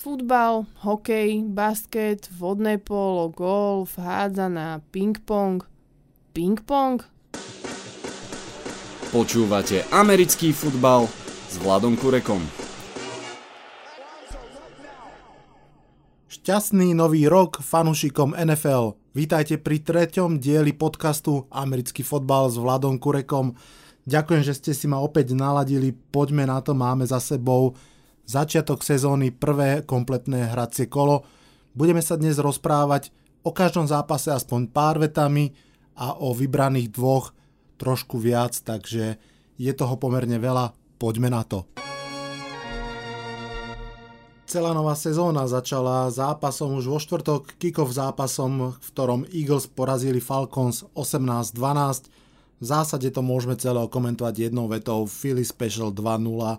Futbal, hokej, basket, vodné polo, golf, hádzaná, ping-pong. Ping-pong? Počúvate americký futbal s Vladom Kurekom. Šťastný nový rok fanušikom NFL. Vítajte pri treťom dieli podcastu Americký fotbal s Vladom Kurekom. Ďakujem, že ste si ma opäť naladili. Poďme na to, máme za sebou začiatok sezóny, prvé kompletné hracie kolo. Budeme sa dnes rozprávať o každom zápase aspoň pár vetami a o vybraných dvoch trošku viac, takže je toho pomerne veľa. Poďme na to. Celá nová sezóna začala zápasom už vo štvrtok, kick-off zápasom, v ktorom Eagles porazili Falcons 18-12. V zásade to môžeme celé komentovať jednou vetou Philly Special 2-0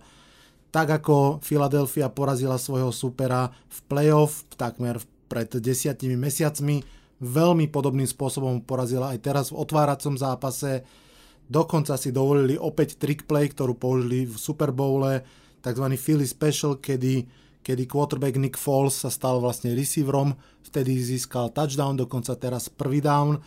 tak ako Philadelphia porazila svojho supera v playoff takmer pred desiatimi mesiacmi, veľmi podobným spôsobom porazila aj teraz v otváracom zápase. Dokonca si dovolili opäť trick play, ktorú použili v Super Bowle, tzv. Philly Special, kedy, kedy quarterback Nick Foles sa stal vlastne receiverom, vtedy získal touchdown, dokonca teraz prvý down.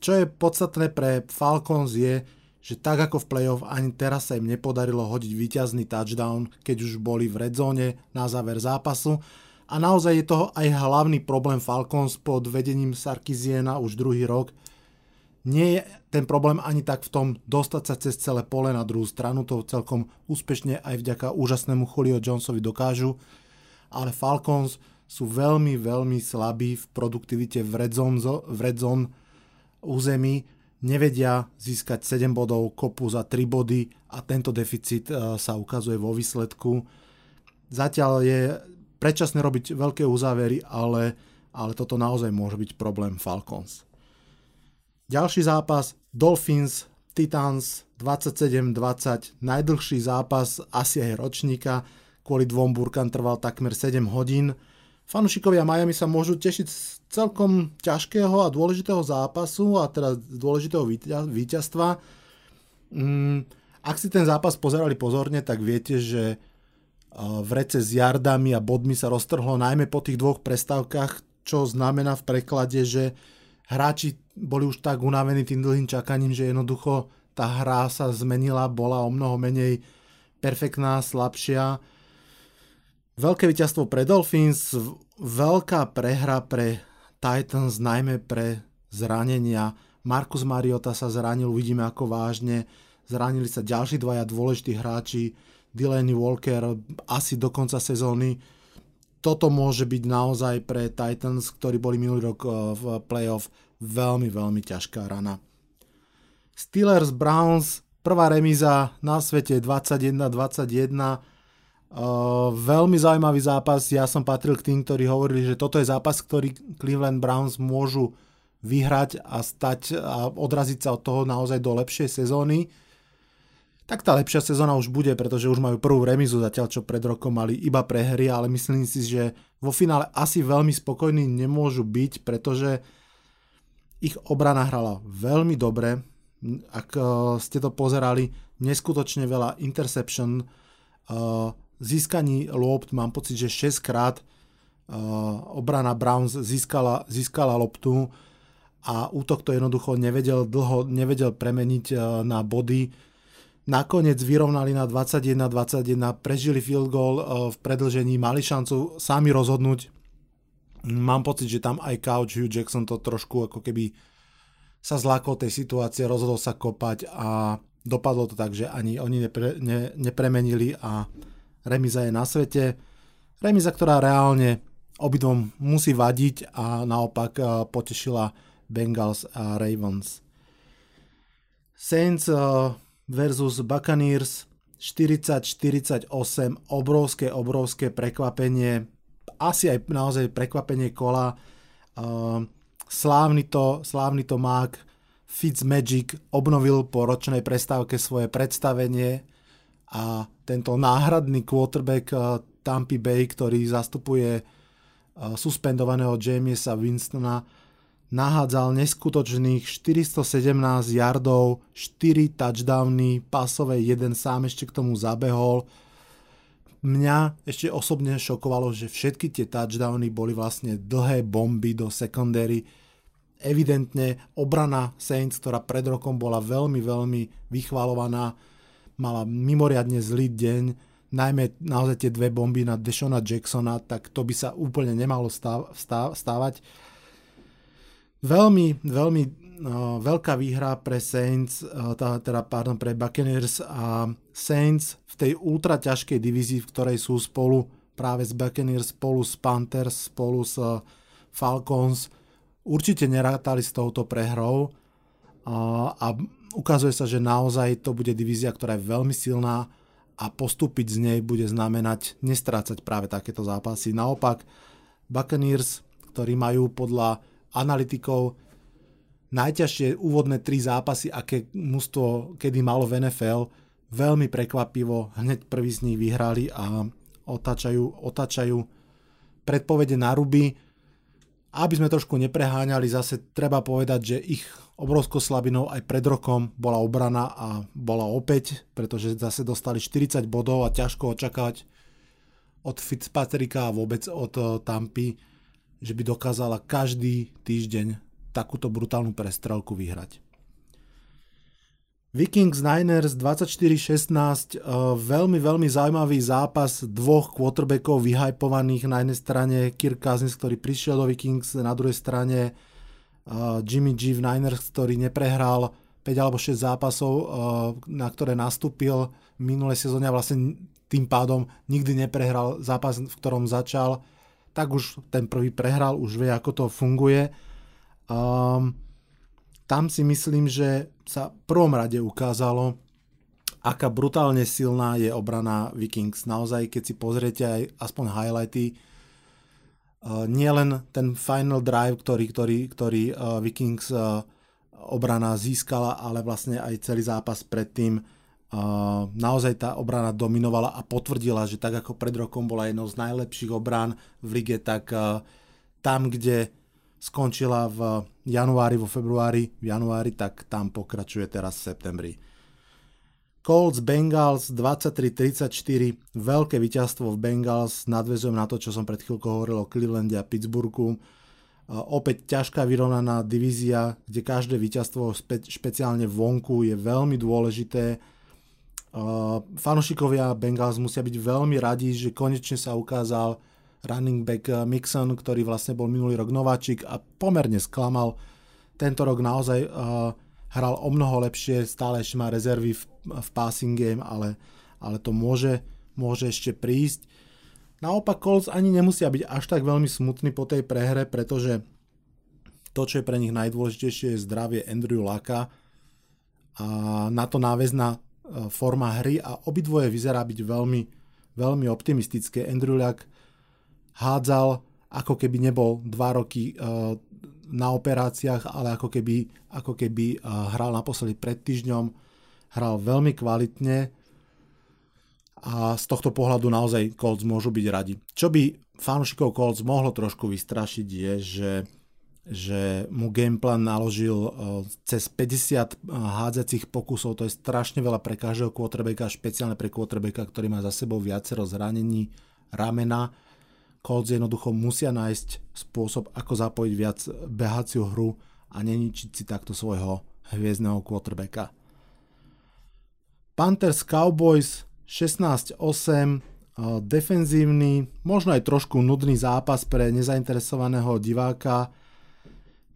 Čo je podstatné pre Falcons je, že tak ako v playoff ani teraz sa im nepodarilo hodiť víťazný touchdown, keď už boli v redzone na záver zápasu. A naozaj je toho aj hlavný problém Falcons pod vedením Sarkiziena už druhý rok. Nie je ten problém ani tak v tom dostať sa cez celé pole na druhú stranu, to celkom úspešne aj vďaka úžasnému Julio Jonesovi dokážu, ale Falcons sú veľmi, veľmi slabí v produktivite v red zone, v red zone území nevedia získať 7 bodov, kopu za 3 body a tento deficit e, sa ukazuje vo výsledku. Zatiaľ je predčasné robiť veľké uzávery, ale, ale toto naozaj môže byť problém Falcons. Ďalší zápas Dolphins Titans 27-20, najdlhší zápas asi aj ročníka, kvôli dvom burkám trval takmer 7 hodín. Fanušikovia Miami sa môžu tešiť z celkom ťažkého a dôležitého zápasu a teda dôležitého víťazstva. Mm, ak si ten zápas pozerali pozorne, tak viete, že v rece s jardami a bodmi sa roztrhlo najmä po tých dvoch prestávkach, čo znamená v preklade, že hráči boli už tak unavení tým dlhým čakaním, že jednoducho tá hra sa zmenila, bola o mnoho menej perfektná, slabšia Veľké víťazstvo pre Dolphins, veľká prehra pre Titans, najmä pre zranenia. Marcus Mariota sa zranil, uvidíme ako vážne. Zranili sa ďalší dvaja dôležití hráči, Delaney Walker asi do konca sezóny. Toto môže byť naozaj pre Titans, ktorí boli minulý rok eh, v playoff, veľmi, veľmi ťažká rana. Steelers Browns, prvá remíza na svete 21-21 Uh, veľmi zaujímavý zápas, ja som patril k tým, ktorí hovorili, že toto je zápas, ktorý Cleveland Browns môžu vyhrať a stať a odraziť sa od toho naozaj do lepšej sezóny. Tak tá lepšia sezóna už bude, pretože už majú prvú remizu zatiaľ, čo pred rokom mali iba prehry, ale myslím si, že vo finále asi veľmi spokojní nemôžu byť, pretože ich obrana hrala veľmi dobre. Ak uh, ste to pozerali, neskutočne veľa interception, uh, získaní lopt mám pocit, že 6 krát uh, obrana Browns získala, získala loptu a útok to jednoducho nevedel dlho nevedel premeniť uh, na body. Nakoniec vyrovnali na 21-21, prežili field goal uh, v predlžení, mali šancu sami rozhodnúť. Mám pocit, že tam aj Couch Hugh Jackson to trošku ako keby sa zlákol tej situácie, rozhodol sa kopať a dopadlo to tak, že ani oni nepre, ne, nepremenili a Remiza je na svete. Remiza, ktorá reálne obidvom musí vadiť a naopak eh, potešila Bengals a Ravens. Saints eh, versus Buccaneers 40-48, obrovské, obrovské prekvapenie, asi aj naozaj prekvapenie kola. Eh, slávny to, slávny to mák Fitzmagic obnovil po ročnej prestávke svoje predstavenie a tento náhradný quarterback eh, Tampa Bay, ktorý zastupuje eh, suspendovaného Jamesa Winstona, nahádzal neskutočných 417 yardov, 4 touchdowny, pasové, jeden sám ešte k tomu zabehol. mňa ešte osobne šokovalo, že všetky tie touchdowny boli vlastne dlhé bomby do secondary. Evidentne obrana Saints, ktorá pred rokom bola veľmi, veľmi vychvalovaná, mala mimoriadne zlý deň, najmä naozaj tie dve bomby na Deshona Jacksona, tak to by sa úplne nemalo stávať. Veľmi, veľmi uh, veľká výhra pre Saints, uh, teda pardon, pre Buccaneers a Saints v tej ultra ťažkej divízii, v ktorej sú spolu práve s Buccaneers, spolu s Panthers, spolu s uh, Falcons, určite nerátali s touto prehrou uh, a ukazuje sa, že naozaj to bude divízia, ktorá je veľmi silná a postúpiť z nej bude znamenať nestrácať práve takéto zápasy. Naopak, Buccaneers, ktorí majú podľa analytikov najťažšie úvodné tri zápasy, aké mužstvo kedy malo v NFL, veľmi prekvapivo hneď prvý z nich vyhrali a otáčajú, otáčajú predpovede na ruby. Aby sme trošku nepreháňali, zase treba povedať, že ich obrovskou slabinou aj pred rokom bola obrana a bola opäť, pretože zase dostali 40 bodov a ťažko očakávať od Fitzpatricka a vôbec od eh, Tampy, že by dokázala každý týždeň takúto brutálnu prestrelku vyhrať. Vikings Niners 24-16, eh, veľmi, veľmi zaujímavý zápas dvoch quarterbackov vyhypovaných. Na jednej strane Kirk Cousins, ktorý prišiel do Vikings, na druhej strane eh, Jimmy G v Niners, ktorý neprehral 5 alebo 6 zápasov, eh, na ktoré nastúpil v minulej sezóne a vlastne tým pádom nikdy neprehral zápas, v ktorom začal. Tak už ten prvý prehral, už vie, ako to funguje. Um, tam si myslím, že sa v prvom rade ukázalo, aká brutálne silná je obrana Vikings. Naozaj, keď si pozriete aj aspoň highlighty, uh, nielen ten final drive, ktorý, ktorý, ktorý uh, Vikings uh, obrana získala, ale vlastne aj celý zápas predtým naozaj tá obrana dominovala a potvrdila, že tak ako pred rokom bola jednou z najlepších obrán v lige, tak tam, kde skončila v januári, vo februári, v januári, tak tam pokračuje teraz v septembri. Colts Bengals 23-34, veľké víťazstvo v Bengals, nadvezujem na to, čo som pred chvíľkou hovoril o Clevelande a Pittsburghu. Opäť ťažká vyrovnaná divízia, kde každé víťazstvo špe- špeciálne vonku je veľmi dôležité. Fanošikovia Bengals musia byť veľmi radi, že konečne sa ukázal running back eh, Mixon, ktorý vlastne bol minulý rok nováčik a pomerne sklamal. Tento rok naozaj uh, hral o mnoho lepšie, stále ešte má rezervy v, v passing game, ale, ale to môže, môže ešte prísť. Naopak Colts ani nemusia byť až tak veľmi smutní po tej prehre, pretože to, čo je pre nich najdôležitejšie, je zdravie Andrew Laka a na to náväzná eh, forma hry a obidvoje vyzerá byť veľmi, veľmi optimistické. Andrew Luck hádzal, ako keby nebol dva roky uh, na operáciách, ale ako keby, ako keby uh, hral naposledy pred týždňom. Hral veľmi kvalitne a z tohto pohľadu naozaj Colts môžu byť radi. Čo by fanúšikov Colts mohlo trošku vystrašiť je, že že mu gameplan naložil uh, cez 50 hádzacích pokusov, to je strašne veľa pre každého quarterbacka, špeciálne pre quarterbacka, ktorý má za sebou viacero zranení ramena Colts jednoducho musia nájsť spôsob, ako zapojiť viac behaciu hru a neničiť si takto svojho hviezdneho quarterbacka. Panthers Cowboys 16-8, defenzívny, možno aj trošku nudný zápas pre nezainteresovaného diváka.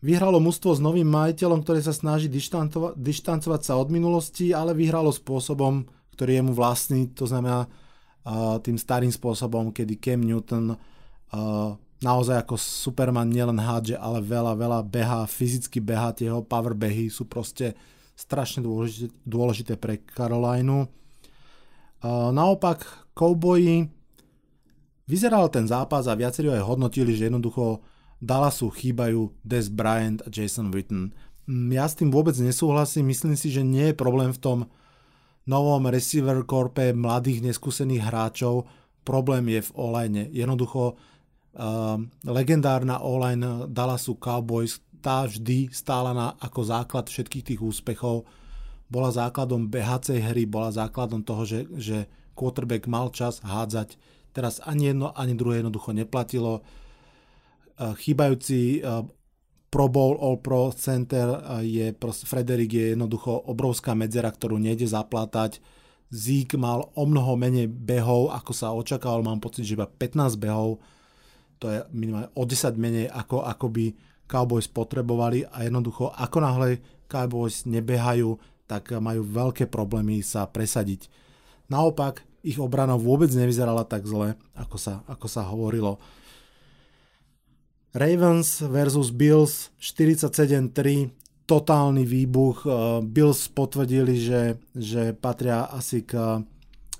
Vyhralo mužstvo s novým majiteľom, ktoré sa snaží dištancovať, dištancovať sa od minulosti, ale vyhralo spôsobom, ktorý je mu vlastný, to znamená tým starým spôsobom, kedy Cam Newton naozaj ako Superman nielen hádže, ale veľa, veľa beha, fyzicky beha, tie jeho power behy sú proste strašne dôležité, dôležité pre Carolinu. Naopak, Cowboyi vyzeral ten zápas a viacerí aj hodnotili, že jednoducho Dallasu chýbajú Des Bryant a Jason Witten. Mm, ja s tým vôbec nesúhlasím, myslím si, že nie je problém v tom novom receiver korpe mladých neskúsených hráčov, problém je v online. Jednoducho uh, legendárna online Dallasu Cowboys, tá vždy stála na, ako základ všetkých tých úspechov, bola základom behacej hry, bola základom toho, že, že quarterback mal čas hádzať. Teraz ani jedno, ani druhé jednoducho neplatilo. Chýbajúci Pro Bowl All Pro Center je Frederik je jednoducho obrovská medzera, ktorú nejde zaplátať. Zeke mal o mnoho menej behov, ako sa očakával, mám pocit, že iba 15 behov, to je minimálne o 10 menej, ako, ako by Cowboys potrebovali a jednoducho, ako náhle Cowboys nebehajú, tak majú veľké problémy sa presadiť. Naopak, ich obrana vôbec nevyzerala tak zle, ako sa, ako sa hovorilo. Ravens versus Bills 47-3, totálny výbuch. Uh, Bills potvrdili, že, že patria asi k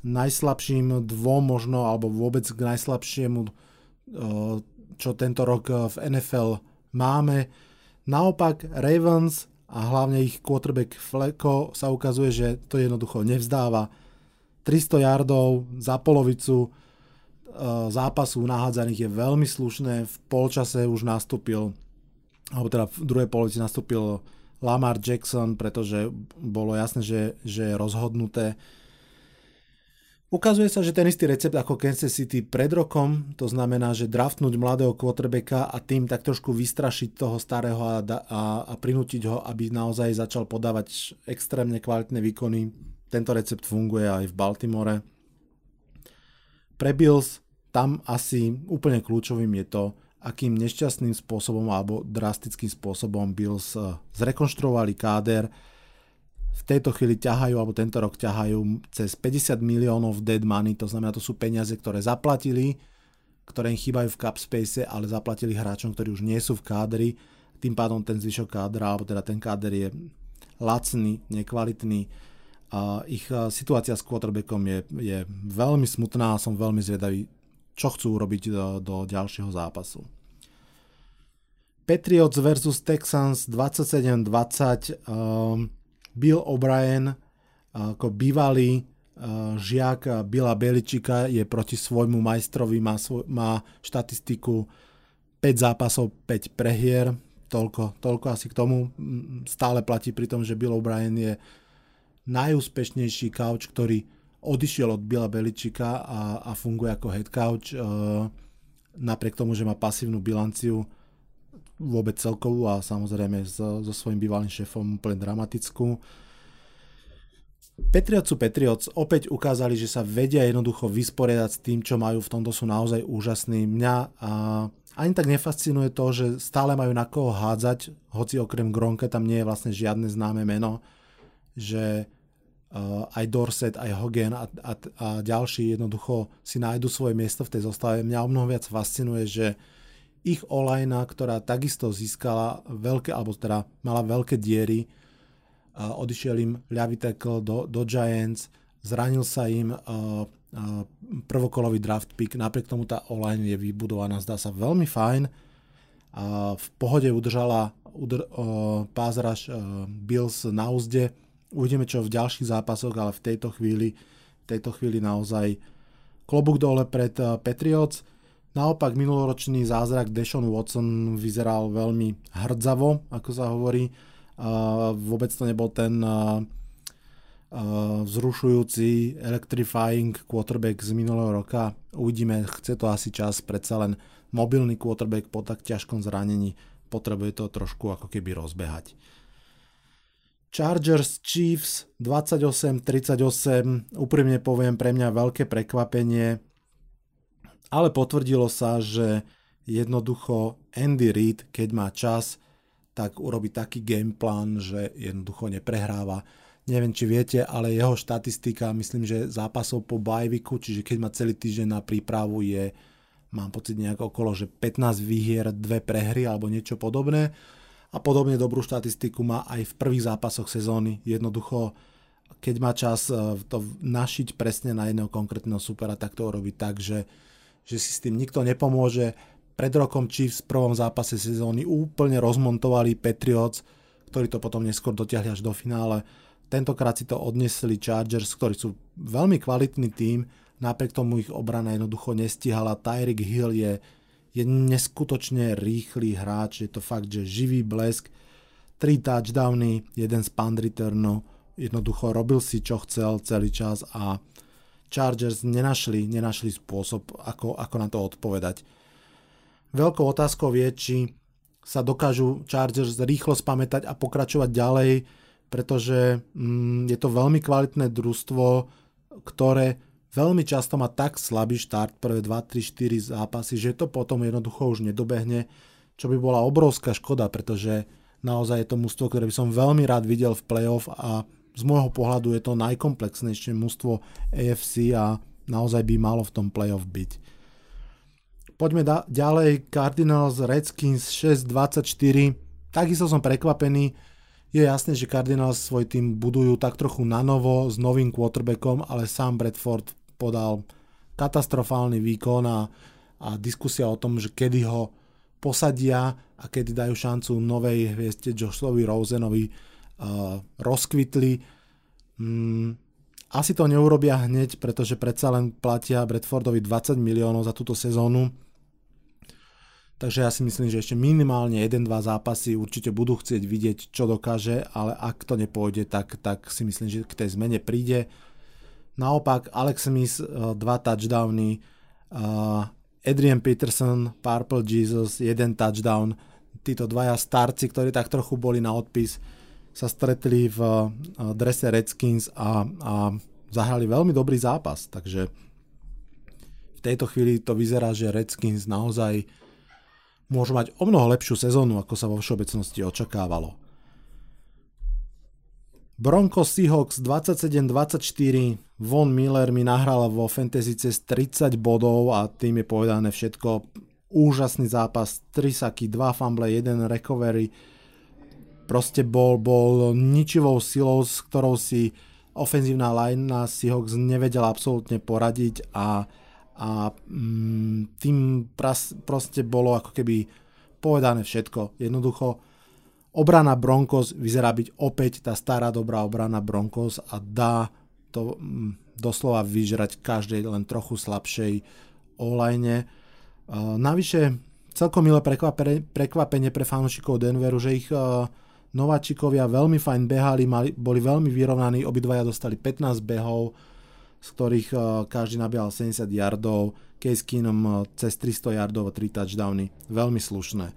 najslabším dvom možno, alebo vôbec k najslabšiemu, čo tento rok v NFL máme. Naopak Ravens a hlavne ich quarterback Fleko sa ukazuje, že to jednoducho nevzdáva. 300 yardov za polovicu, Eh, zápasu nahádzaných je veľmi slušné. V polčase už nastúpil, alebo teda v druhej polovici nastúpil Lamar Jackson, pretože bolo jasné, že, že je rozhodnuté. Ukazuje sa, že ten istý recept ako Kansas City pred rokom, to znamená, že draftnúť mladého quarterbacka a tým tak trošku vystrašiť toho starého a, a, a prinútiť ho, aby naozaj začal podávať extrémne kvalitné výkony. Tento recept funguje aj v Baltimore. Pre Bills tam asi úplne kľúčovým je to, akým nešťastným spôsobom alebo drastickým spôsobom Bills eh, zrekonštruovali káder. V tejto chvíli ťahajú, alebo tento rok ťahajú cez 50 miliónov dead money, to znamená, to sú peniaze, ktoré zaplatili, ktoré im chýbajú v cap space, ale zaplatili hráčom, ktorí už nie sú v kádri. Tým pádom ten zvyšok kádra, alebo teda ten káder je lacný, nekvalitný. A ich situácia s quarterbackom je, je veľmi smutná a som veľmi zvedavý, čo chcú urobiť do, do ďalšieho zápasu. Patriots versus Texans 27-20. Um, Bill O'Brien ako bývalý uh, žiak Billa Beličika je proti svojmu majstrovi, má, svoj, má štatistiku 5 zápasov, 5 prehier, toľko, toľko asi k tomu. Stále platí pri tom, že Bill O'Brien je najúspešnejší couch, ktorý odišiel od Bila Beličika a, a funguje ako head coach, uh, napriek tomu, že má pasívnu bilanciu vôbec celkovú a samozrejme so, so svojím bývalým šéfom úplne dramatickú. Patriots sú Patriots opäť ukázali, že sa vedia jednoducho vysporiadať s tým, čo majú, v tomto sú naozaj úžasní. Mňa a, ani tak nefascinuje to, že stále majú na koho hádzať, hoci okrem Gronka tam nie je vlastne žiadne známe meno, že uh, aj Dorset, aj Hogan a, a, a ďalší jednoducho si nájdu svoje miesto v tej zostave. Mňa o mnoho viac fascinuje, že ich olajna, ktorá takisto získala veľké, alebo teda mala veľké diery, odišiel im ľavý tackle do, do Giants, zranil sa im prvokolový draft pick, napriek tomu tá online je vybudovaná, zdá sa veľmi fajn. V pohode udržala udr, pázraž uh, Bills na úzde, Uvidíme čo v ďalších zápasoch, ale v tejto chvíli, v tejto chvíli naozaj klobúk dole pred eh, Patriots. Naopak minuloročný zázrak Deshaun Watson vyzeral veľmi hrdzavo, ako sa hovorí. Uh, vôbec to nebol ten uh, uh, vzrušujúci electrifying quarterback z minulého roka. Uvidíme, chce to asi čas, predsa len mobilný quarterback po tak ťažkom zranení potrebuje to trošku ako keby rozbehať. Chargers Chiefs 28-38, úprimne poviem pre mňa veľké prekvapenie, ale potvrdilo sa, že jednoducho Andy Reid, keď má čas, tak urobí taký gameplan, že jednoducho neprehráva. Neviem, či viete, ale jeho štatistika, myslím, že zápasov po bajviku, čiže keď má celý týždeň na prípravu, je, mám pocit nejak okolo, že 15 výhier, dve prehry alebo niečo podobné a podobne dobrú štatistiku má aj v prvých zápasoch sezóny. Jednoducho, keď má čas e, to našiť presne na jedného konkrétneho supera, tak to urobí tak, že, že si s tým nikto nepomôže. Pred rokom Chiefs v prvom zápase sezóny úplne rozmontovali Patriots, ktorí to potom neskôr dotiahli až do finále. Tentokrát si to odnesli Chargers, ktorí sú veľmi kvalitný tým, napriek tomu ich obrana jednoducho nestihala. Tyreek Hill je je neskutočne rýchly hráč, je to fakt, že živý blesk, 3 touchdowny, jeden z returnov, jednoducho robil si čo chcel celý čas a Chargers nenašli, nenašli spôsob, ako, ako na to odpovedať. Veľkou otázkou je, či sa dokážu Chargers rýchlo spamätať a pokračovať ďalej, pretože mm, je to veľmi kvalitné družstvo, ktoré veľmi často má tak slabý štart prvé 2, 3, 4 zápasy, že to potom jednoducho už nedobehne, čo by bola obrovská škoda, pretože naozaj je to mužstvo, ktoré by som veľmi rád videl v playoff a z môjho pohľadu je to najkomplexnejšie mužstvo AFC a naozaj by malo v tom playoff byť. Poďme da- ďalej, Cardinals Redskins 6-24, takisto som prekvapený, je jasné, že Cardinals svoj tým budujú tak trochu na novo s novým quarterbackom, ale sám Bradford podal katastrofálny výkon a, a diskusia o tom, že kedy ho posadia a kedy dajú šancu novej hviezde Joshovi Rosenovi rozkvitli. Mm, asi to neurobia hneď, pretože predsa len platia Bradfordovi 20 miliónov za túto sezónu. Takže ja si myslím, že ešte minimálne 1-2 zápasy určite budú chcieť vidieť, čo dokáže, ale ak to nepôjde, tak, tak si myslím, že k tej zmene príde. Naopak Alex Smith, 2 uh, touchdowny, uh, Adrian Peterson, Purple Jesus, jeden touchdown. Títo dvaja starci, ktorí tak trochu boli na odpis, sa stretli v drese Redskins a, a zahrali veľmi dobrý zápas, takže v tejto chvíli to vyzerá, že Redskins naozaj môžu mať o mnoho lepšiu sezónu, ako sa vo všeobecnosti očakávalo. Broncos Seahawks 27-24, Von Miller mi nahral vo fantasy cez 30 bodov a tým je povedané všetko. Úžasný zápas, 3 saky, 2 fumble, 1 recovery, proste bol, bol ničivou silou, s ktorou si ofenzívna line na Seahawks nevedela absolútne poradiť a, a mm, tým pras, proste bolo ako keby povedané všetko. Jednoducho obrana Broncos vyzerá byť opäť tá stará dobrá obrana Broncos a dá to mm, doslova vyžrať každej len trochu slabšej online. Uh, navyše celkom milé prekvapenie, prekvapenie pre fanúšikov Denveru, že ich uh, Nováčikovia veľmi fajn behali, mali, boli veľmi vyrovnaní, obidvaja dostali 15 behov, z ktorých uh, každý nabehal 70 yardov, Case Keenum uh, cez 300 yardov a 3 touchdowny. Veľmi slušné.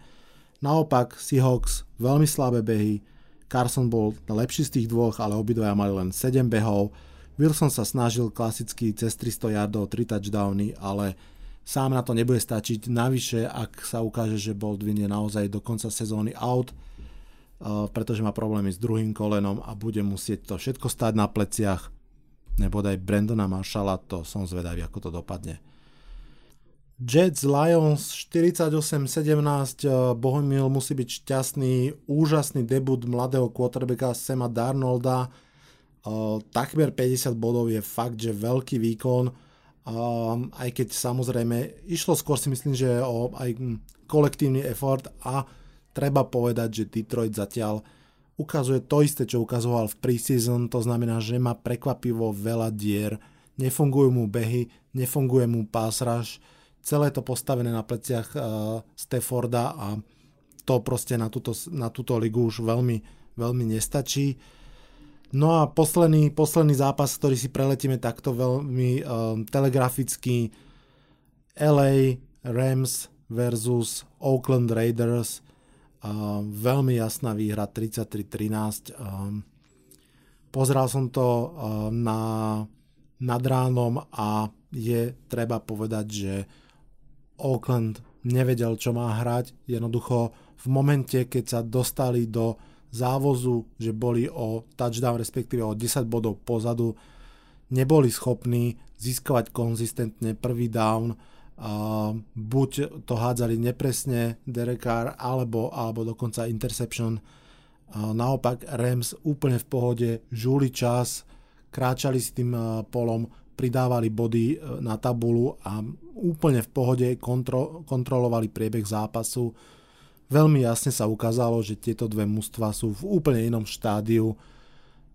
Naopak Seahawks veľmi slabé behy, Carson bol lepší z tých dvoch, ale obidvaja mali len 7 behov. Wilson sa snažil klasicky cez 300 yardov, 3 touchdowny, ale sám na to nebude stačiť. Navyše, ak sa ukáže, že Baldwin je naozaj do konca sezóny out, pretože má problémy s druhým kolenom a bude musieť to všetko stáť na pleciach. Nebodaj Brandona Marshalla, to som zvedavý, ako to dopadne. Jets Lions 48-17, Bohumil musí byť šťastný, úžasný debut mladého quarterbacka Sema Darnolda, takmer 50 bodov je fakt, že veľký výkon, aj keď samozrejme išlo skôr si myslím, že o aj kolektívny effort a treba povedať, že Detroit zatiaľ ukazuje to isté, čo ukazoval v preseason, to znamená, že má prekvapivo veľa dier, nefungujú mu behy, nefunguje mu pass rush, celé to postavené na pleciach uh, Stafforda a to proste na túto, na túto ligu už veľmi, veľmi nestačí. No a posledný, posledný zápas, ktorý si preletíme takto veľmi uh, telegraficky, LA Rams versus Oakland Raiders – veľmi jasná výhra 33-13. Pozral som to na, nad ránom a je treba povedať, že Oakland nevedel, čo má hrať. Jednoducho v momente, keď sa dostali do závozu, že boli o touchdown, respektíve o 10 bodov pozadu, neboli schopní získavať konzistentne prvý down, buď to hádzali nepresne Derek Carr, alebo, alebo dokonca interception. Uh, naopak Rams úplne v pohode, žuli čas, kráčali s tým uh, polom, pridávali body na tabulu a úplne v pohode kontro, kontrolovali priebeh zápasu. Veľmi jasne sa ukázalo, že tieto dve mužstva sú v úplne inom štádiu.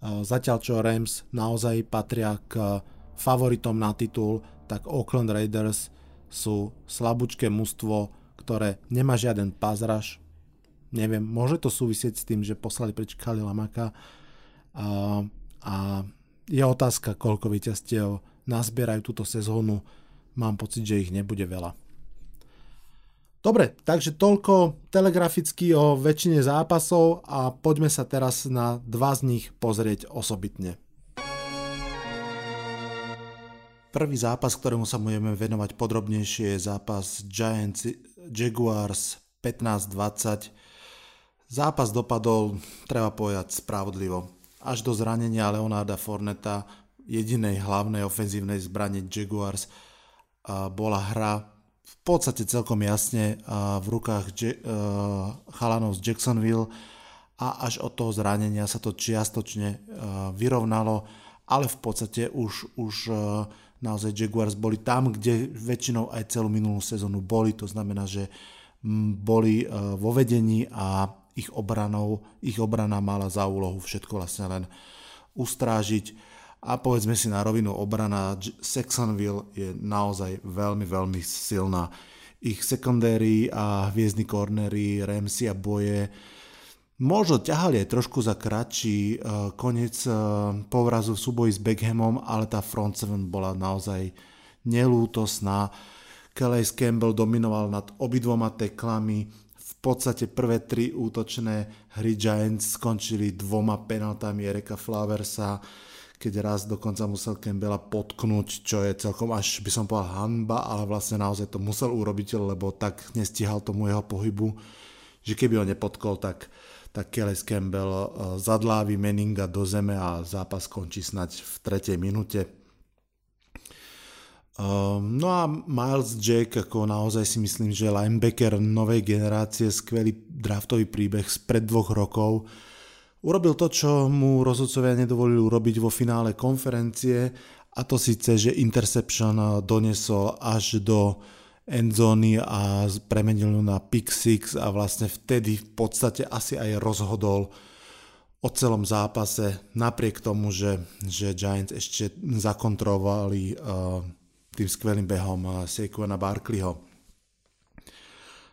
Zatiaľ čo Rams naozaj patria k favoritom na titul, tak Oakland Raiders sú slabúčké mužstvo, ktoré nemá žiaden pazraž. Neviem, môže to súvisieť s tým, že poslali preč Khalila Maka a, a je otázka, koľko víťazstiev nazbierajú túto sezónu, mám pocit, že ich nebude veľa. Dobre, takže toľko telegraficky o väčšine zápasov a poďme sa teraz na dva z nich pozrieť osobitne. Prvý zápas, ktorému sa budeme venovať podrobnejšie, je zápas Giants Jaguars 15-20. Zápas dopadol, treba povedať, spravodlivo. Až do zranenia Leonarda Forneta, jedinej hlavnej ofenzívnej zbrane Jaguars, bola hra v podstate celkom jasne v rukách chalanov z Jacksonville a až od toho zranenia sa to čiastočne vyrovnalo, ale v podstate už, už naozaj Jaguars boli tam, kde väčšinou aj celú minulú sezónu boli, to znamená, že boli vo vedení a ich obranou, ich obrana mala za úlohu všetko vlastne len ustrážiť a povedzme si na rovinu obrana Saxonville je naozaj veľmi, veľmi silná. Ich secondary a hviezdni cornery, Ramsey a Boje možno ťahali aj trošku za kratší uh, koniec uh, povrazu v súboji s Beckhamom, ale tá front seven bola naozaj nelútosná. Calais Campbell dominoval nad obidvoma teklami, v podstate prvé tri útočné hry Giants skončili dvoma penaltami Erika Flaversa keď raz dokonca musel Campbella potknúť, čo je celkom až by som povedal hanba, ale vlastne naozaj to musel urobiť, lebo tak nestihal tomu jeho pohybu, že keby ho nepotkol, tak, tak Kelly Campbell uh, zadlávi Meninga do zeme a zápas končí snať v tretej minúte. Um, no a Miles Jack, ako naozaj si myslím, že linebacker novej generácie, skvelý draftový príbeh z pred dvoch rokov, Urobil to, čo mu rozhodcovia nedovolili urobiť vo finále konferencie a to síce, že interception donesol až do endzóny a premenil ju na pick six a vlastne vtedy v podstate asi aj rozhodol o celom zápase, napriek tomu, že, že Giants ešte zakontrovali uh, tým skvelým behom uh, Saquona Barkleyho.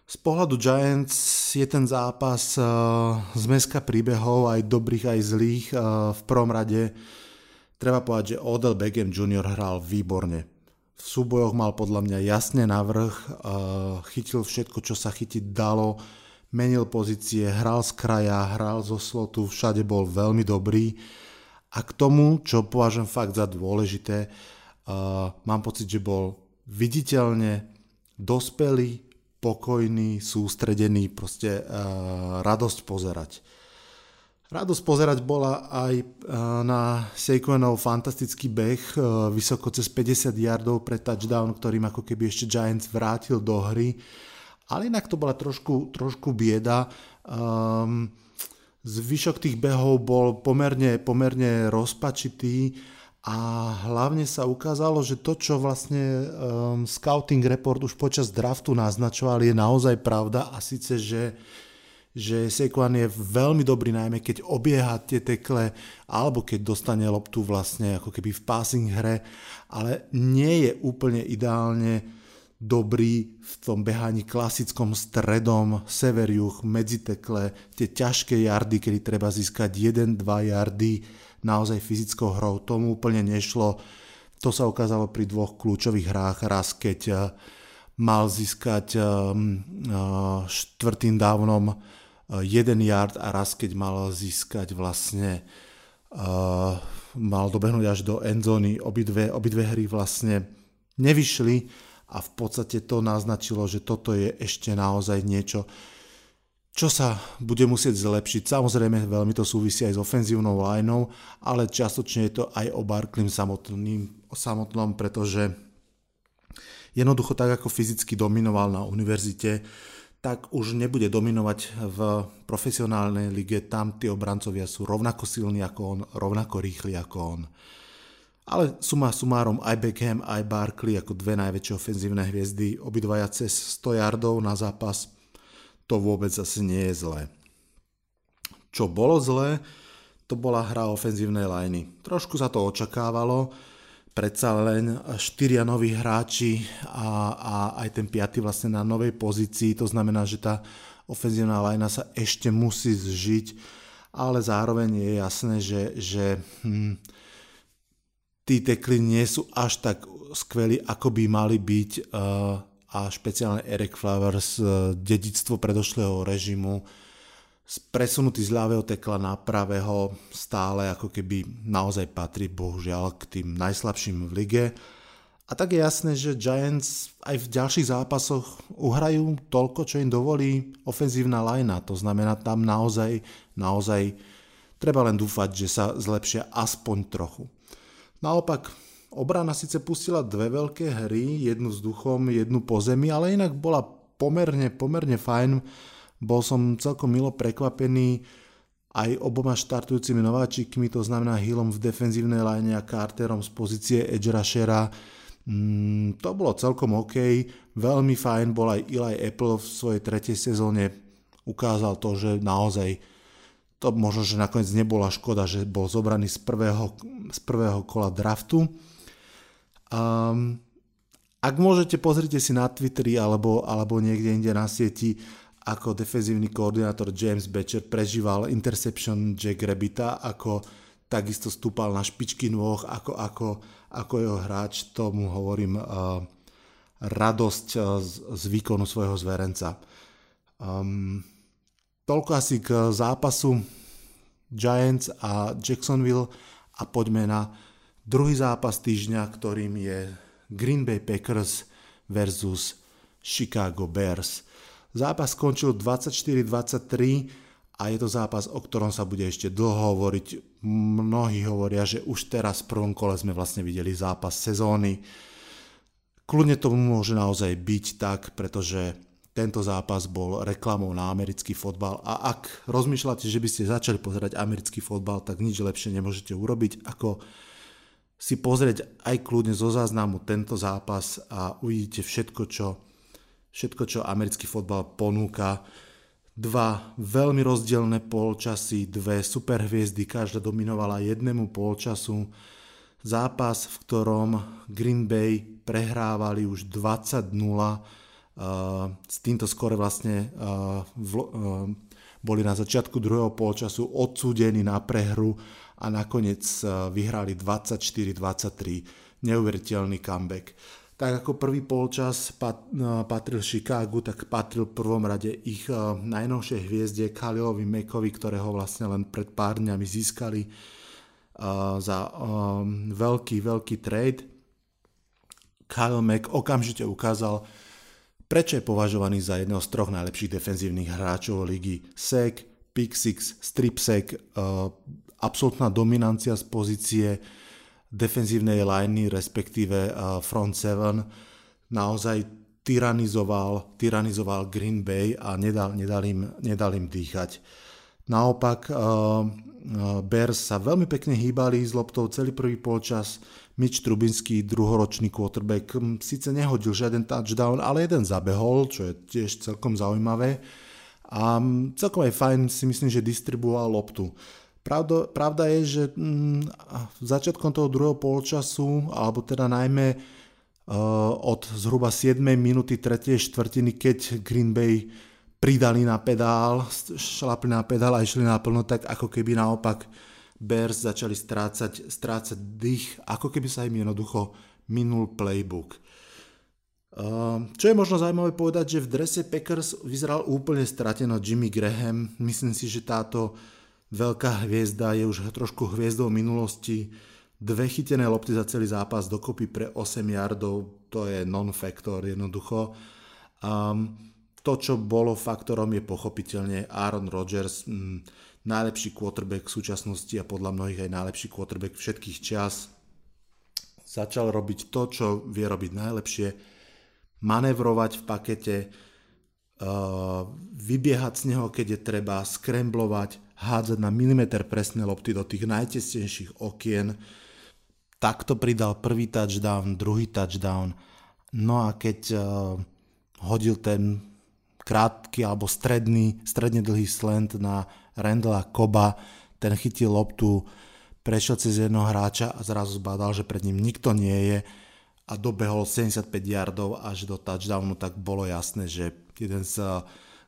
Z pohľadu Giants je ten zápas uh, zmeska príbehov, aj dobrých, aj zlých. Uh, v prvom rade treba povedať, že Odell Beckham Jr. hral výborne. V súbojoch mal podľa mňa jasne navrh, uh, chytil všetko, čo sa chytiť dalo, menil pozície, hral z kraja, hral zo slotu, všade bol veľmi dobrý. A k tomu, čo považujem fakt za dôležité, uh, mám pocit, že bol viditeľne dospelý, pokojný, sústredený, proste uh, radosť pozerať. Radosť pozerať bola aj uh, na Saquonov fantastický beh uh, vysoko cez 50 yardov pre touchdown, ktorým ako keby ešte Giants vrátil do hry. Ale inak to bola trošku, trošku bieda. Um, zvyšok tých behov bol pomerne, pomerne rozpačitý a hlavne sa ukázalo, že to, čo vlastne um, scouting report už počas draftu naznačoval, je naozaj pravda a síce, že že Saquon je veľmi dobrý najmä keď obieha tie tekle alebo keď dostane loptu vlastne ako keby v passing hre, ale nie je úplne ideálne dobrý v tom behaní klasickom stredom, sever, medzi tekle, tie ťažké jardy, kedy treba získať 1-2 jardy, naozaj fyzickou hrou. Tomu úplne nešlo. To sa ukázalo pri dvoch kľúčových hrách. Raz, keď eh, mal získať eh, eh, štvrtým dávnom jeden yard a raz, keď mal získať vlastne mal dobehnúť až do endzóny. Obidve, obidve hry vlastne nevyšli a v podstate to naznačilo, že toto je ešte naozaj niečo, čo sa bude musieť zlepšiť. Samozrejme, veľmi to súvisí aj s ofenzívnou lineou, ale častočne je to aj o Barklim samotným, samotnom, pretože jednoducho tak, ako fyzicky dominoval na univerzite, tak už nebude dominovať v profesionálnej lige. Tam tí obrancovia sú rovnako silní ako on, rovnako rýchli ako on. Ale suma sumárom aj Beckham, aj Barkley ako dve najväčšie ofenzívne hviezdy, obidvaja cez 100 yardov na zápas – to vôbec asi nie je zlé. Čo bolo zlé, to bola hra ofenzívnej lajny. Trošku sa to očakávalo, predsa len štyria noví hráči a, a aj ten piaty vlastne na novej pozícii, to znamená, že tá ofenzívna lajna sa ešte musí zžiť, ale zároveň je jasné, že, že hm, tí tekli nie sú až tak skvelí, ako by mali byť a špeciálne Eric Flowers, dedictvo predošlého režimu, presunutý z ľavého tekla na pravého stále ako keby naozaj patrí bohužiaľ k tým najslabším v lige. A tak je jasné, že Giants aj v ďalších zápasoch uhrajú toľko, čo im dovolí ofenzívna lajna. To znamená, tam naozaj, naozaj treba len dúfať, že sa zlepšia aspoň trochu. Naopak, obrana síce pustila dve veľké hry, jednu vzduchom, jednu po zemi, ale inak bola pomerne, pomerne fajn bol som celkom milo prekvapený aj oboma štartujúcimi nováčikmi, to znamená Hillom v defenzívnej line a Carterom z pozície edge rushera. Mm, to bolo celkom OK, veľmi fajn bol aj Eli Apple v svojej tretej sezóne, ukázal to, že naozaj to možno, že nakoniec nebola škoda, že bol zobraný z prvého, z prvého kola draftu. Um, ak môžete, pozrite si na Twitteri alebo, alebo niekde inde na sieti ako defenzívny koordinátor James Batcher prežíval interception Jack Rabbita, ako takisto stúpal na špičky nôh, ako, ako, ako jeho hráč, tomu hovorím uh, radosť uh, z, z výkonu svojho zverenca. Um, toľko asi k zápasu Giants a Jacksonville a poďme na druhý zápas týždňa, ktorým je Green Bay Packers versus Chicago Bears. Zápas skončil 24-23 a je to zápas, o ktorom sa bude ešte dlho hovoriť. Mnohí hovoria, že už teraz v prvom kole sme vlastne videli zápas sezóny. Kľudne to môže naozaj byť tak, pretože tento zápas bol reklamou na americký fotbal a ak rozmýšľate, že by ste začali pozerať americký fotbal, tak nič lepšie nemôžete urobiť, ako si pozrieť aj kľudne zo záznamu tento zápas a uvidíte všetko, čo všetko, čo americký fotbal ponúka. Dva veľmi rozdielne polčasy, dve superhviezdy, každá dominovala jednému polčasu. Zápas, v ktorom Green Bay prehrávali už 20-0. S týmto skore vlastne boli na začiatku druhého polčasu odsúdení na prehru a nakoniec vyhrali 24-23. Neuveriteľný comeback tak ako prvý polčas no, patril Chicagu, tak patril v prvom rade ich eh, najnovšej hviezde Khalilovi Mekovi, ktorého vlastne len pred pár dňami získali eh, za eh, veľký, veľký trade. Kyle Mack okamžite ukázal, prečo je považovaný za jedného z troch najlepších defenzívnych hráčov ligy. Sek, pick six, strip sek, absolútna dominancia z pozície defenzívnej liney, respektíve front seven, naozaj tyranizoval, tyranizoval Green Bay a nedal, nedal, im, nedal im dýchať. Naopak Bears sa veľmi pekne hýbali s loptou celý prvý polčas. Mitch Trubinský, druhoročný quarterback, síce nehodil žiaden touchdown, ale jeden zabehol, čo je tiež celkom zaujímavé. A celkom aj fajn si myslím, že distribuoval loptu. Pravda, pravda je, že mm, začiatkom toho druhého polčasu, alebo teda najmä uh, od zhruba 7 minúty 3. štvrtiny, keď Green Bay pridali na pedál, šlapli na pedál a išli naplno, tak ako keby naopak Bears začali strácať, strácať dých, ako keby sa im jednoducho minul playbook. Uh, čo je možno zaujímavé povedať, že v drese Packers vyzeral úplne strateno Jimmy Graham. Myslím si, že táto veľká hviezda, je už trošku hviezdou minulosti. Dve chytené lopty za celý zápas dokopy pre 8 yardov, to je non-faktor jednoducho. Um, to, čo bolo faktorom, je pochopiteľne Aaron Rodgers, m, najlepší quarterback v súčasnosti a podľa mnohých aj najlepší quarterback všetkých čas. Začal robiť to, čo vie robiť najlepšie, manevrovať v pakete, uh, vybiehať z neho, keď je treba, skremblovať, hádzať na milimeter presné lopty do tých najtesnejších okien. Takto pridal prvý touchdown, druhý touchdown. No a keď uh, hodil ten krátky alebo stredný, stredne dlhý slant na Randalla Koba, ten chytil loptu, prešiel cez jednoho hráča a zrazu zbadal, že pred ním nikto nie je a dobehol 75 yardov až do touchdownu, tak bolo jasné, že jeden z uh,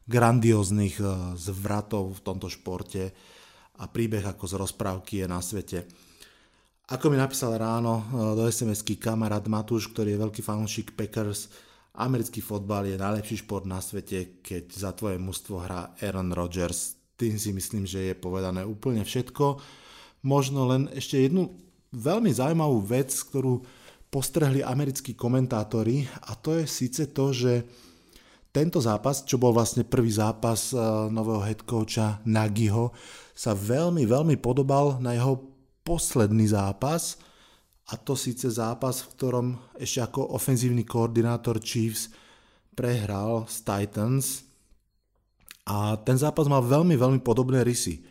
grandióznych eh, zvratov v tomto športe a príbeh ako z rozprávky je na svete. Ako mi napísal ráno do SMS-ky kamarát Matúš, ktorý je veľký fanúšik Packers, americký fotbal je najlepší šport na svete, keď za tvoje mužstvo hrá Aaron Rodgers. Tým si myslím, že je povedané úplne všetko. Možno len ešte jednu veľmi zaujímavú vec, ktorú postrehli americkí komentátori a to je síce to, že tento zápas, čo bol vlastne prvý zápas eh, nového headcoacha Nagiho, sa veľmi, veľmi podobal na jeho posledný zápas. A to síce zápas, v ktorom ešte ako ofenzívny koordinátor Chiefs prehral s Titans. A ten zápas mal veľmi, veľmi podobné rysy.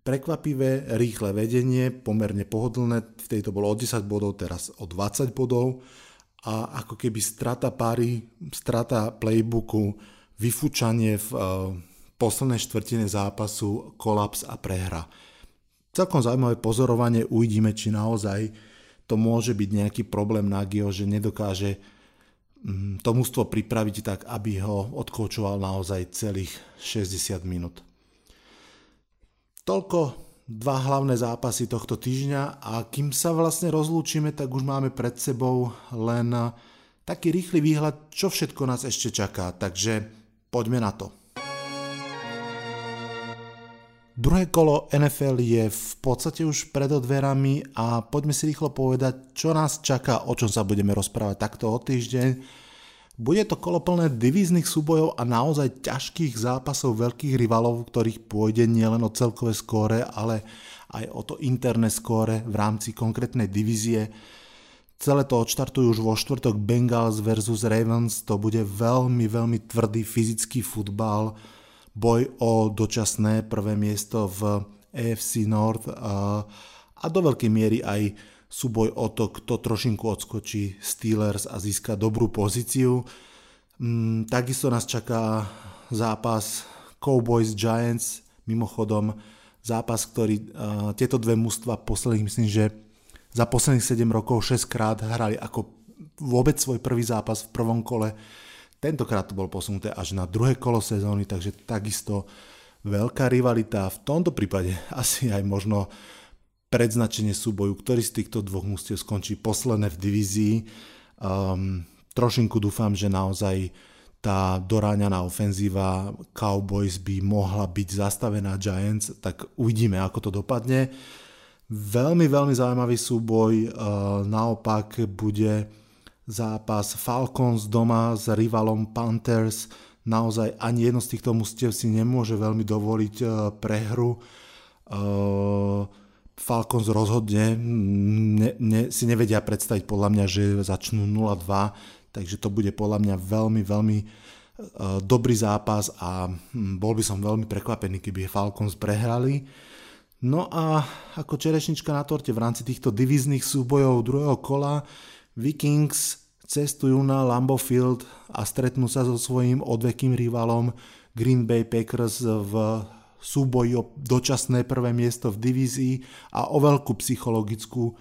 Prekvapivé, rýchle vedenie, pomerne pohodlné, v tejto bolo o 10 bodov, teraz o 20 bodov a ako keby strata páry, strata playbooku, vyfúčanie v uh, poslednej štvrtine zápasu, kolaps a prehra. Celkom zaujímavé pozorovanie, uvidíme, či naozaj to môže byť nejaký problém Nagio, že nedokáže um, to mústvo pripraviť tak, aby ho odkoučoval naozaj celých 60 minút. Toľko dva hlavné zápasy tohto týždňa a kým sa vlastne rozlúčime, tak už máme pred sebou len taký rýchly výhľad, čo všetko nás ešte čaká, takže poďme na to. Druhé kolo NFL je v podstate už pred dverami a poďme si rýchlo povedať, čo nás čaká, o čom sa budeme rozprávať takto o týždeň. Bude to kolo plné divíznych súbojov a naozaj ťažkých zápasov veľkých rivalov, ktorých pôjde nielen o celkové skóre, ale aj o to interné skóre v rámci konkrétnej divízie. Celé to odštartujú už vo štvrtok Bengals versus Ravens, to bude veľmi, veľmi tvrdý fyzický futbal, boj o dočasné prvé miesto v AFC North a, do veľkej miery aj súboj o to, kto trošinku odskočí Steelers a získa dobrú pozíciu. Mm, takisto nás čaká zápas Cowboys Giants, mimochodom zápas, ktorý uh, tieto dve mužstva posledných, myslím, že za posledných 7 rokov 6 krát hrali ako vôbec svoj prvý zápas v prvom kole. Tentokrát to bolo posunuté až na druhé kolo sezóny, takže takisto veľká rivalita. V tomto prípade asi aj možno predznačenie súboju, ktorý z týchto dvoch mústiev skončí posledné v divízii. Um, trošinku dúfam, že naozaj tá doráňaná ofenzíva Cowboys by mohla byť zastavená Giants, tak uvidíme, ako to dopadne. Veľmi, veľmi zaujímavý súboj, uh, naopak bude zápas Falcons doma s rivalom Panthers. Naozaj ani jedno z týchto mústiev si nemôže veľmi dovoliť uh, prehru. Falcons rozhodne ne, ne, si nevedia predstaviť podľa mňa, že začnú 0-2, takže to bude podľa mňa veľmi, veľmi uh, dobrý zápas a hm, bol by som veľmi prekvapený, keby Falcons prehrali. No a ako čerešnička na torte v rámci týchto divizných súbojov druhého kola Vikings cestujú na Lambeau Field a stretnú sa so svojím odvekým rivalom Green Bay Packers v súboji o dočasné prvé miesto v divízii a o veľkú psychologickú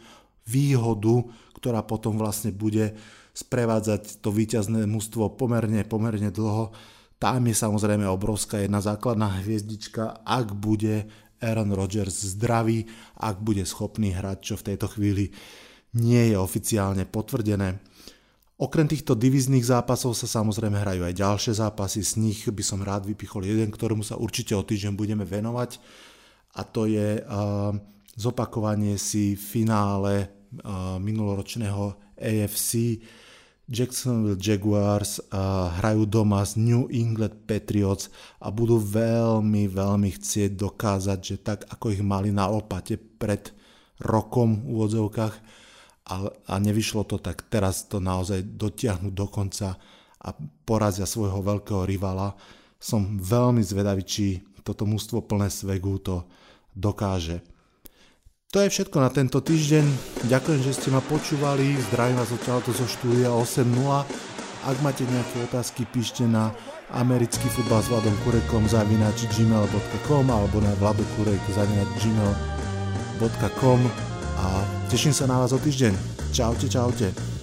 výhodu, ktorá potom vlastne bude sprevádzať to víťazné mužstvo pomerne, pomerne dlho. Tam je samozrejme obrovská jedna základná hviezdička, ak bude Aaron Rodgers zdravý, ak bude schopný hrať, čo v tejto chvíli nie je oficiálne potvrdené. Okrem týchto divizných zápasov sa samozrejme hrajú aj ďalšie zápasy, z nich by som rád vypichol jeden, ktorému sa určite o týždeň budeme venovať a to je uh, zopakovanie si finále uh, minuloročného AFC. Jacksonville Jaguars uh, hrajú doma z New England Patriots a budú veľmi, veľmi chcieť dokázať, že tak ako ich mali na opate pred rokom v úvodzovkách, a, a nevyšlo to, tak teraz to naozaj dotiahnu do konca a porazia svojho veľkého rivala. Som veľmi zvedavý, či toto mústvo plné svegu to dokáže. To je všetko na tento týždeň. Ďakujem, že ste ma počúvali. Zdravím vás odtiaľto zo štúdia 8.0. Ak máte nejaké otázky, píšte na americký futbal s Vladom Kurekom zavinač gmail.com alebo na vladokurek zavinač gmail.com a teším sa na vás o týždeň. Čaute, čaute.